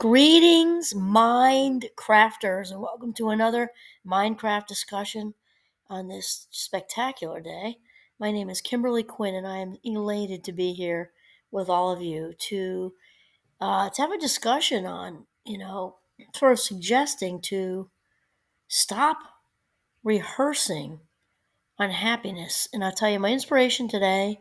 Greetings, mind crafters, and welcome to another Mindcraft discussion on this spectacular day. My name is Kimberly Quinn, and I am elated to be here with all of you to uh, to have a discussion on, you know, sort of suggesting to stop rehearsing unhappiness. And I'll tell you, my inspiration today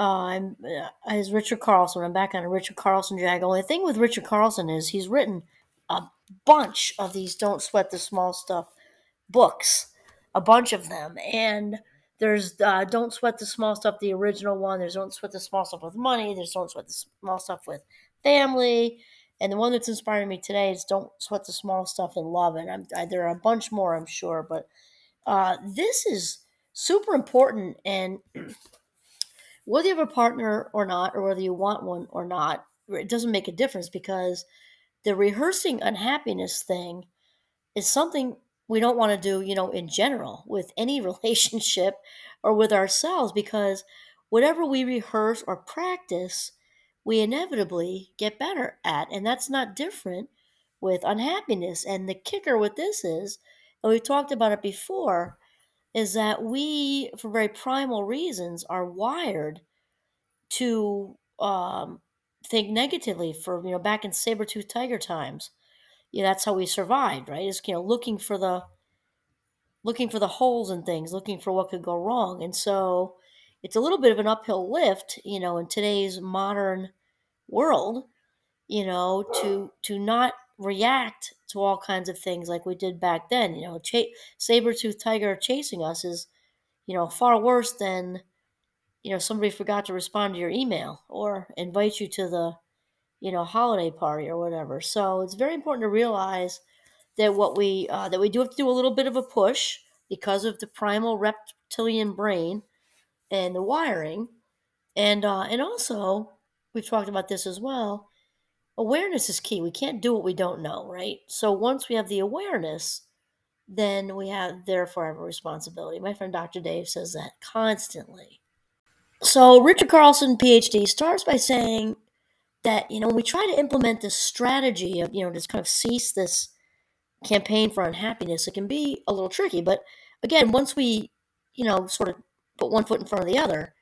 uh, I'm uh, is Richard Carlson. I'm back on a Richard Carlson jag. Only thing with Richard Carlson is he's written a bunch of these "Don't Sweat the Small Stuff" books, a bunch of them, and there's uh, "Don't Sweat the Small Stuff," the original one. There's "Don't Sweat the Small Stuff with Money." There's "Don't Sweat the Small Stuff with Family," and the one that's inspiring me today is "Don't Sweat the Small Stuff in Love." And I'm, I, there are a bunch more, I'm sure, but uh, this is super important and whether you have a partner or not, or whether you want one or not, it doesn't make a difference because the rehearsing unhappiness thing is something we don't want to do, you know, in general with any relationship or with ourselves because whatever we rehearse or practice, we inevitably get better at. And that's not different with unhappiness. And the kicker with this is, and we've talked about it before, is that we, for very primal reasons, are wired to um, think negatively. For you know, back in saber tooth tiger times, yeah, that's how we survived, right? Is you know looking for the looking for the holes in things, looking for what could go wrong, and so it's a little bit of an uphill lift, you know, in today's modern world, you know, to to not react to all kinds of things like we did back then. You know, ch- saber tooth tiger chasing us is, you know, far worse than, you know, somebody forgot to respond to your email or invite you to the, you know, holiday party or whatever. So it's very important to realize that what we uh, that we do have to do a little bit of a push because of the primal reptilian brain and the wiring, and uh, and also we've talked about this as well awareness is key. We can't do what we don't know, right? So once we have the awareness, then we have therefore have a responsibility. My friend Dr. Dave says that constantly. So Richard Carlson, PhD, starts by saying that, you know, when we try to implement this strategy of, you know, just kind of cease this campaign for unhappiness, it can be a little tricky. But again, once we, you know, sort of put one foot in front of the other,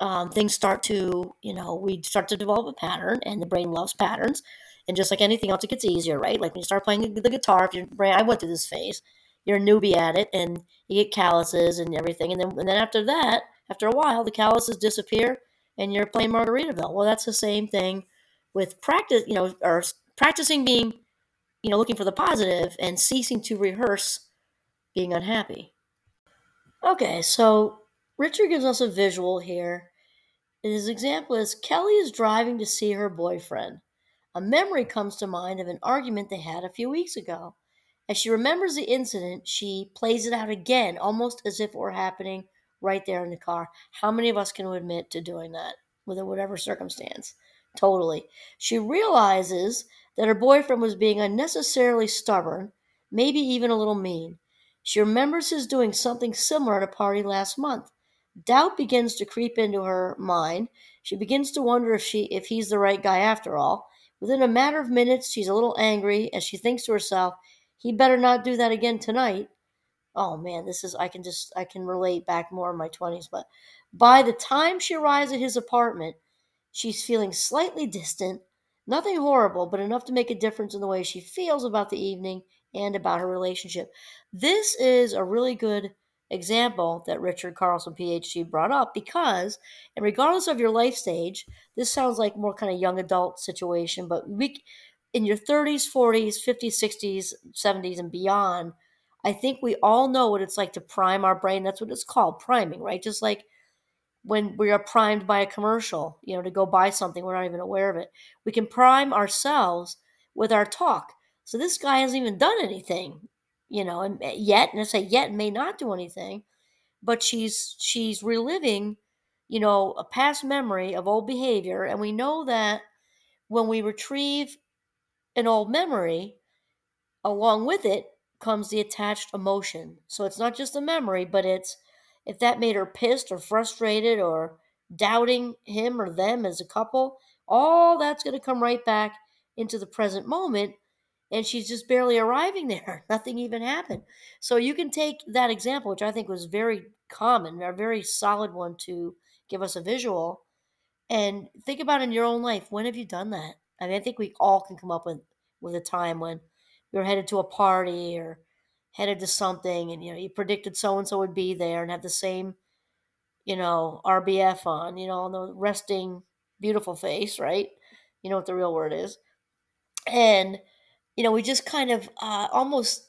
um, things start to, you know, we start to develop a pattern, and the brain loves patterns. And just like anything else, it gets easier, right? Like when you start playing the guitar, if your brain, I went through this phase, you're a newbie at it, and you get calluses and everything, and then and then after that, after a while, the calluses disappear, and you're playing Margaritaville. Well, that's the same thing with practice, you know, or practicing being, you know, looking for the positive and ceasing to rehearse being unhappy. Okay, so Richard gives us a visual here his example is Kelly is driving to see her boyfriend. A memory comes to mind of an argument they had a few weeks ago. As she remembers the incident, she plays it out again, almost as if it were happening right there in the car. How many of us can admit to doing that within whatever circumstance? Totally. She realizes that her boyfriend was being unnecessarily stubborn, maybe even a little mean. She remembers his doing something similar at a party last month. Doubt begins to creep into her mind. She begins to wonder if she if he's the right guy after all. Within a matter of minutes, she's a little angry as she thinks to herself, he better not do that again tonight. Oh man, this is I can just I can relate back more in my 20s, but by the time she arrives at his apartment, she's feeling slightly distant, nothing horrible, but enough to make a difference in the way she feels about the evening and about her relationship. This is a really good example that Richard Carlson, PhD, brought up because, and regardless of your life stage, this sounds like more kind of young adult situation, but we, in your 30s, 40s, 50s, 60s, 70s, and beyond, I think we all know what it's like to prime our brain. That's what it's called, priming, right? Just like when we are primed by a commercial, you know, to go buy something, we're not even aware of it. We can prime ourselves with our talk. So this guy hasn't even done anything you know, and eh, yet, and I say yet may not do anything, but she's she's reliving, you know, a past memory of old behavior, and we know that when we retrieve an old memory, along with it comes the attached emotion. So it's not just a memory, but it's if that made her pissed or frustrated or doubting him or them as a couple, all that's going to come right back into the present moment and she's just barely arriving there. Nothing even happened. So you can take that example, which I think was very common, a very solid one to give us a visual, and think about in your own life. When have you done that? I mean, I think we all can come up with with a time when were headed to a party or headed to something, and you know you predicted so and so would be there and have the same, you know, RBF on, you know, on the resting beautiful face, right? You know what the real word is, and you know, we just kind of uh, almost,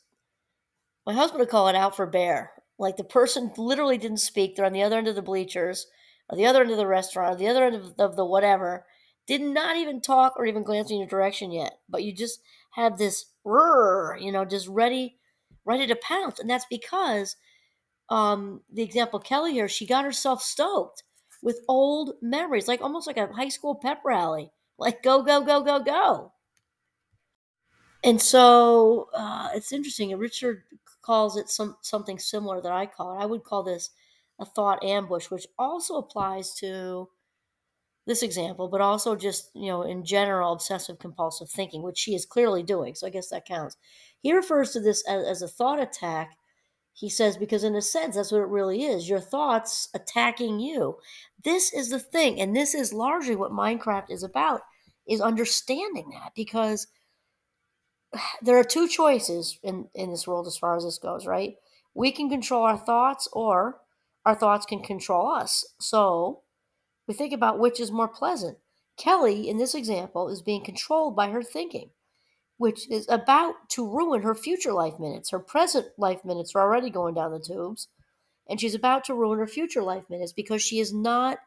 my husband would call it out for bear. Like the person literally didn't speak. They're on the other end of the bleachers, or the other end of the restaurant, or the other end of, of the whatever. Did not even talk or even glance in your direction yet. But you just had this, you know, just ready, ready to pounce. And that's because um, the example Kelly here, she got herself stoked with old memories, like almost like a high school pep rally. Like go, go, go, go, go. And so uh, it's interesting. Richard calls it some something similar that I call it. I would call this a thought ambush, which also applies to this example, but also just you know in general obsessive compulsive thinking, which she is clearly doing. So I guess that counts. He refers to this as, as a thought attack. He says because in a sense that's what it really is. Your thoughts attacking you. This is the thing, and this is largely what Mindcraft is about: is understanding that because there are two choices in, in this world as far as this goes, right? We can control our thoughts or our thoughts can control us. So we think about which is more pleasant. Kelly, in this example, is being controlled by her thinking, which is about to ruin her future life minutes. Her present life minutes are already going down the tubes, and she's about to ruin her future life minutes because she is not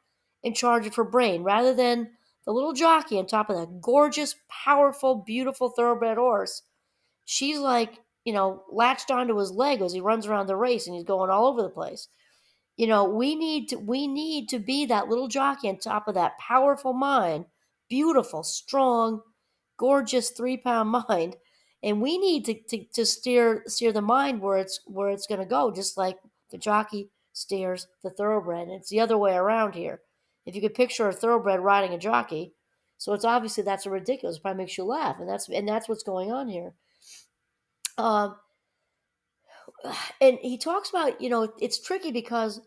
in charge of her brain. Rather than the little jockey on top of that gorgeous, powerful, beautiful thoroughbred horse, she's like, you know, latched onto his leg as he runs around the race and he's going all over the place. You know, we need to we need to be that little jockey on top of that powerful mind, beautiful, strong, gorgeous three pound mind. And we need to, to, to steer steer the mind where it's where it's gonna go, just like the jockey steers the thoroughbred. It's the other way around here if you could picture a thoroughbred riding a jockey. So it's obviously that's a ridiculous. It probably makes you laugh, and that's and that's what's going on here. Um, and he talks about you know it's tricky because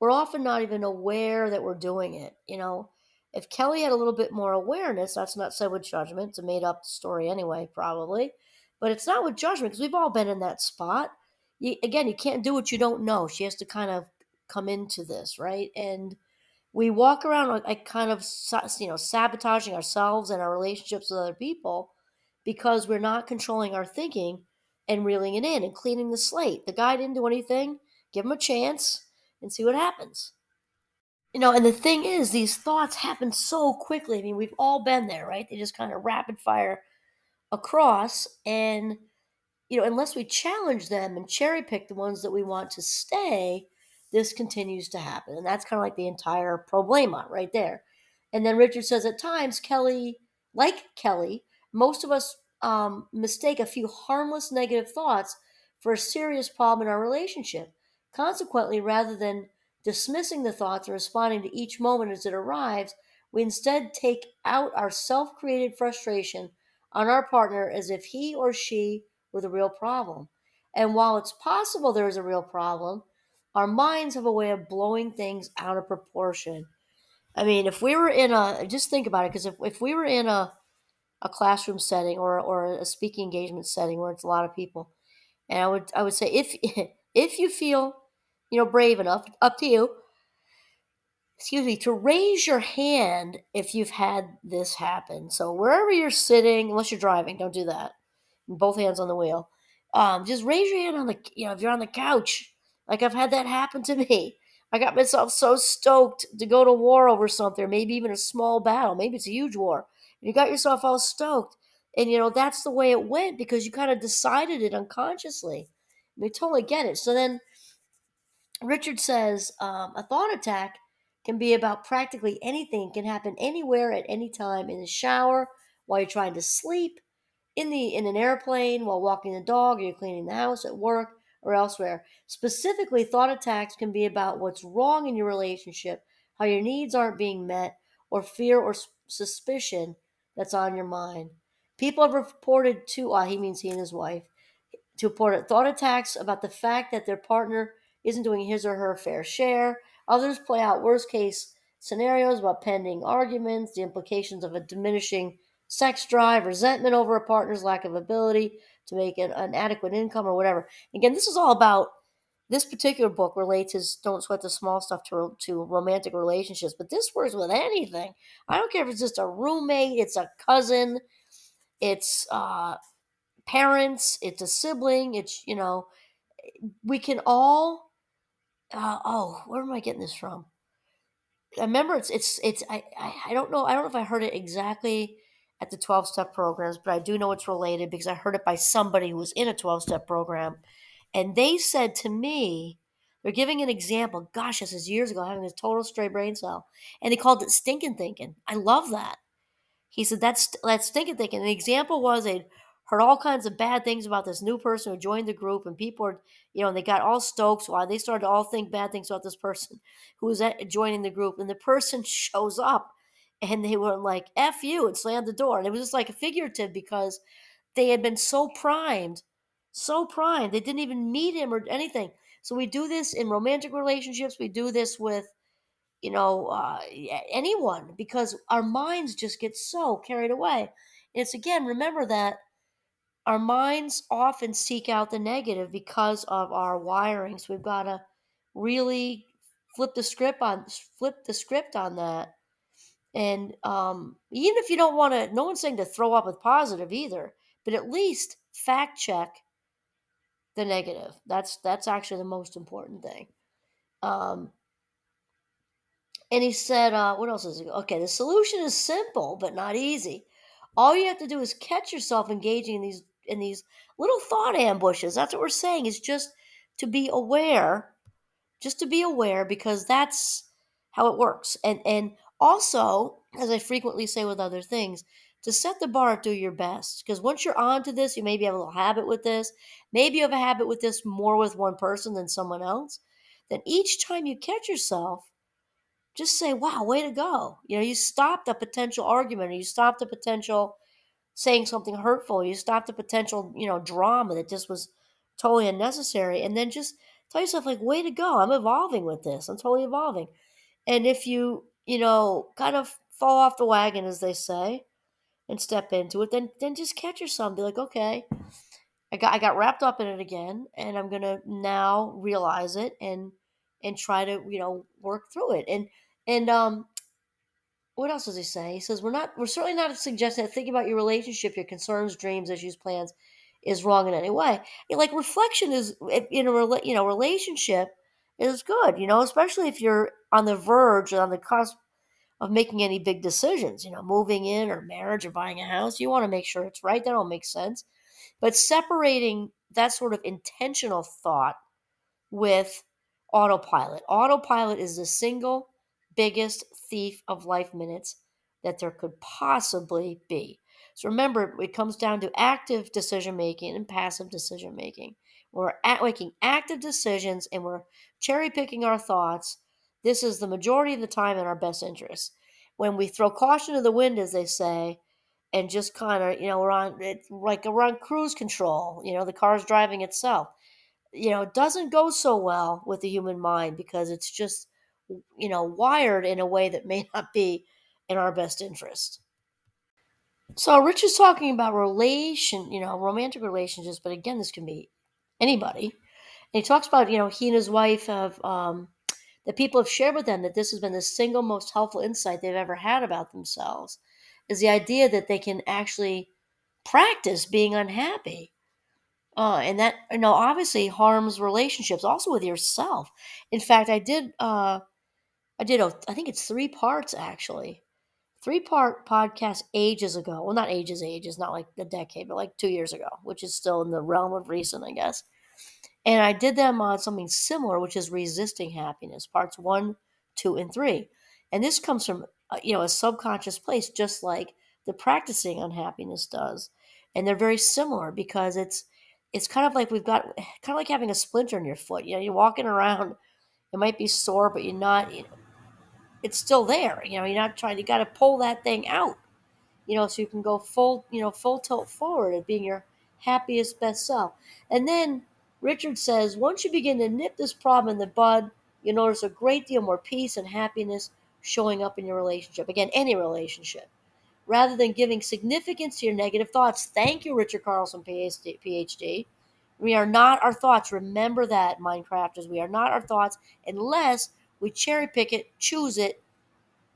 we're often not even aware that we're doing it. You know, if Kelly had a little bit more awareness, that's not said with judgment. It's a made up story anyway, probably, but it's not with judgment because we've all been in that spot. You, again, you can't do what you don't know. She has to kind of come into this, right? And we walk around like kind of you know sabotaging ourselves and our relationships with other people because we're not controlling our thinking and reeling it in and cleaning the slate. The guy didn't do anything. Give him a chance and see what happens. You know, and the thing is, these thoughts happen so quickly. I mean, we've all been there, right? They just kind of rapid fire across, and you know, unless we challenge them and cherry pick the ones that we want to stay, this continues to happen. And that's kind of like the entire problema right there. And then Richard says at times, Kelly, like Kelly, most of us um, mistake a few harmless negative thoughts for a serious problem in our relationship. Consequently, rather than dismissing the thoughts and responding to each moment as it arrives, we instead take out our self created frustration on our partner as if he or she were the real problem. And while it's possible there is a real problem, our minds have a way of blowing things out of proportion. I mean, if we were in a, just think about it, because if, if we were in a, a classroom setting or, or a speaking engagement setting where it's a lot of people, and I would, I would say, if, if you feel, you know, brave enough, up to you, excuse me, to raise your hand if you've had this happen. So wherever you're sitting, unless you're driving, don't do that. Both hands on the wheel. Um, just raise your hand on the, you know, if you're on the couch like I've had that happen to me. I got myself so stoked to go to war over something, maybe even a small battle. Maybe it's a huge war. You got yourself all stoked. And, you know, that's the way it went because you kind of decided it unconsciously. I mean, totally get it. So then Richard says um, a thought attack can be about practically anything, can happen anywhere at any time in the shower, while you're trying to sleep, in the in an airplane, while walking the dog, or you're cleaning the house, at work, or elsewhere. Specifically, thought attacks can be about what's wrong in your relationship, how your needs aren't being met, or fear or suspicion that's on your mind. People have reported to, uh, he means he and his wife, to report thought attacks about the fact that their partner isn't doing his or her fair share. Others play out worst case scenarios about pending arguments, the implications of a diminishing sex drive, resentment over a partner's lack of ability to make an, an adequate income or whatever. Again, this is all about this particular book relates as don't sweat the small stuff to, to romantic relationships, but this works with anything. I don't care if it's just a roommate, it's a cousin, it's uh, parents, it's a sibling, it's, you know, we can all, uh, oh, where am I getting this from? I remember it's, it's, it's, I, I, I don't know, I don't know if I heard it exactly at the 12 step programs, but I do know it's related because I heard it by somebody who was in a 12 step program. And they said to me, they're giving an example. Gosh, this is years ago, having a total stray brain cell. And they called it stinking thinking. I love that. He said, that's, that's stinking thinking. The example was they'd heard all kinds of bad things about this new person who joined the group. And people were, you know, and they got all stoked. Why uh, they started to all think bad things about this person who was at, joining the group. And the person shows up and they were like "f you" and slammed the door, and it was just like a figurative because they had been so primed, so primed. They didn't even meet him or anything. So we do this in romantic relationships. We do this with, you know, uh, anyone because our minds just get so carried away. And it's again, remember that our minds often seek out the negative because of our wiring. So we've got to really flip the script on flip the script on that and um, even if you don't want to, no one's saying to throw up with positive either, but at least fact check the negative. That's that's actually the most important thing. Um, and he said, uh, what else is it? Okay, the solution is simple but not easy. All you have to do is catch yourself engaging in these in these little thought ambushes. That's what we're saying. Is just to be aware, just to be aware because that's how it works. And and also, as I frequently say with other things, to set the bar do your best. Because once you're onto this, you maybe have a little habit with this. Maybe you have a habit with this more with one person than someone else. Then each time you catch yourself, just say, wow, way to go. You know, you stopped a potential argument or you stopped a potential saying something hurtful. You stopped a potential, you know, drama that just was totally unnecessary. And then just tell yourself, like, way to go. I'm evolving with this. I'm totally evolving. And if you you know, kind of fall off the wagon, as they say, and step into it, then then just catch yourself be like, okay, I got I got wrapped up in it again, and I'm gonna now realize it and and try to you know work through it. And and um, what else does he say? He says we're not we're certainly not suggesting that thinking about your relationship, your concerns, dreams, issues, plans is wrong in any way. Like reflection is in a you know relationship is good, you know, especially if you're on the verge or on the cusp of making any big decisions, you know, moving in or marriage or buying a house. You want to make sure it's right. That all makes sense. But separating that sort of intentional thought with autopilot. Autopilot is the single biggest thief of life minutes that there could possibly be. So remember, it comes down to active decision making and passive decision making. We're at making active decisions and we're cherry picking our thoughts. This is the majority of the time in our best interest. When we throw caution to the wind, as they say, and just kind of, you know, we're on it like we're on cruise control, you know, the car's driving itself. You know, it doesn't go so well with the human mind because it's just, you know, wired in a way that may not be in our best interest. So Rich is talking about relation, you know, romantic relationships, but again, this can be anybody. And he talks about, you know, he and his wife have, um, that people have shared with them that this has been the single most helpful insight they've ever had about themselves is the idea that they can actually practice being unhappy. Uh, and that, you know, obviously harms relationships also with yourself. In fact, I did, uh, I did, a, I think it's three parts actually three part podcast ages ago. Well, not ages, ages, not like a decade, but like two years ago, which is still in the realm of recent, I guess. And I did them on something similar, which is resisting happiness, parts one, two, and three. And this comes from uh, you know a subconscious place, just like the practicing unhappiness does. And they're very similar because it's it's kind of like we've got kind of like having a splinter in your foot. You know, you're walking around, it might be sore, but you're not. You know, it's still there. You know, you're not trying, you got to pull that thing out. you know, so you can go full, you know, full tilt forward at being your happiest, best self. And then Richard says, once you begin to nip this problem in the bud, you notice a great deal more peace and happiness showing up in your relationship. Again, any relationship. Rather than giving significance to your negative thoughts. Thank you, Richard Carlson, PhD. We are not our thoughts. Remember that, Mindcrafters. We are not our thoughts unless we cherry pick it, choose it,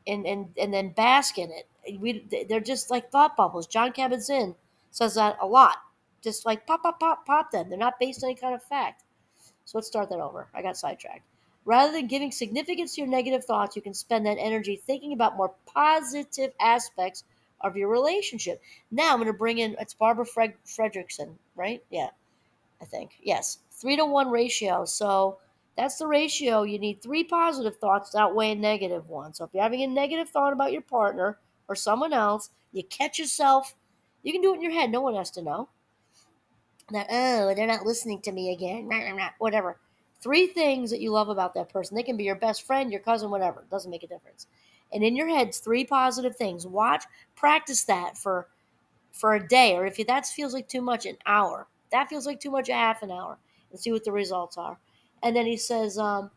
and, and, and then bask in it. We, they're just like thought bubbles. John Kabat-Zinn says that a lot. Just like pop, pop, pop, pop them. They're not based on any kind of fact. So let's start that over. I got sidetracked. Rather than giving significance to your negative thoughts, you can spend that energy thinking about more positive aspects of your relationship. Now I'm going to bring in, it's Barbara Fred- Fredrickson, right? Yeah, I think. Yes. Three to one ratio. So that's the ratio. You need three positive thoughts to outweigh a negative one. So if you're having a negative thought about your partner or someone else, you catch yourself. You can do it in your head. No one has to know. That, oh, they're not listening to me again. Whatever. Three things that you love about that person. They can be your best friend, your cousin, whatever. It doesn't make a difference. And in your head, three positive things. Watch, practice that for for a day, or if that feels like too much, an hour. That feels like too much, a half an hour, and see what the results are. And then he says, um,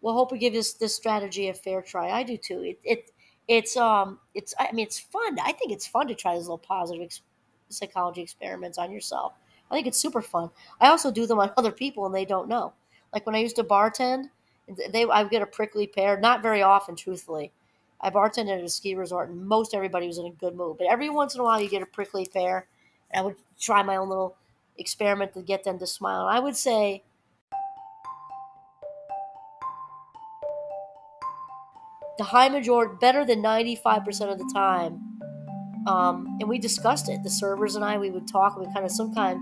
"Well, hope we give this this strategy a fair try." I do too. It, it it's um it's I mean it's fun. I think it's fun to try these little positive ex- psychology experiments on yourself. I think it's super fun. I also do them on other people and they don't know. Like when I used to bartend, they I would get a prickly pear. Not very often, truthfully. I bartended at a ski resort, and most everybody was in a good mood. But every once in a while, you get a prickly pear. And I would try my own little experiment to get them to smile. And I would say, the high majority, better than 95% of the time. Um, and we discussed it. The servers and I, we would talk. We kind of sometimes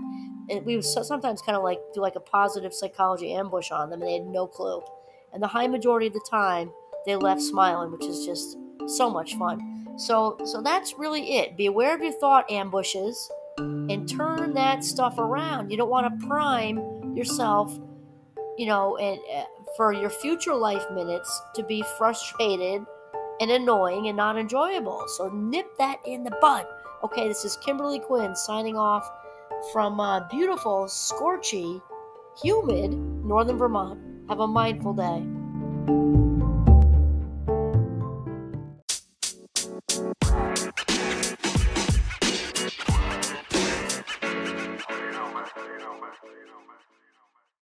we would sometimes kind of like do like a positive psychology ambush on them and they had no clue and the high majority of the time they left smiling which is just so much fun so so that's really it be aware of your thought ambushes and turn that stuff around you don't want to prime yourself you know and uh, for your future life minutes to be frustrated and annoying and not enjoyable so nip that in the bud okay this is kimberly quinn signing off from uh, beautiful, scorchy, humid northern Vermont. Have a mindful day.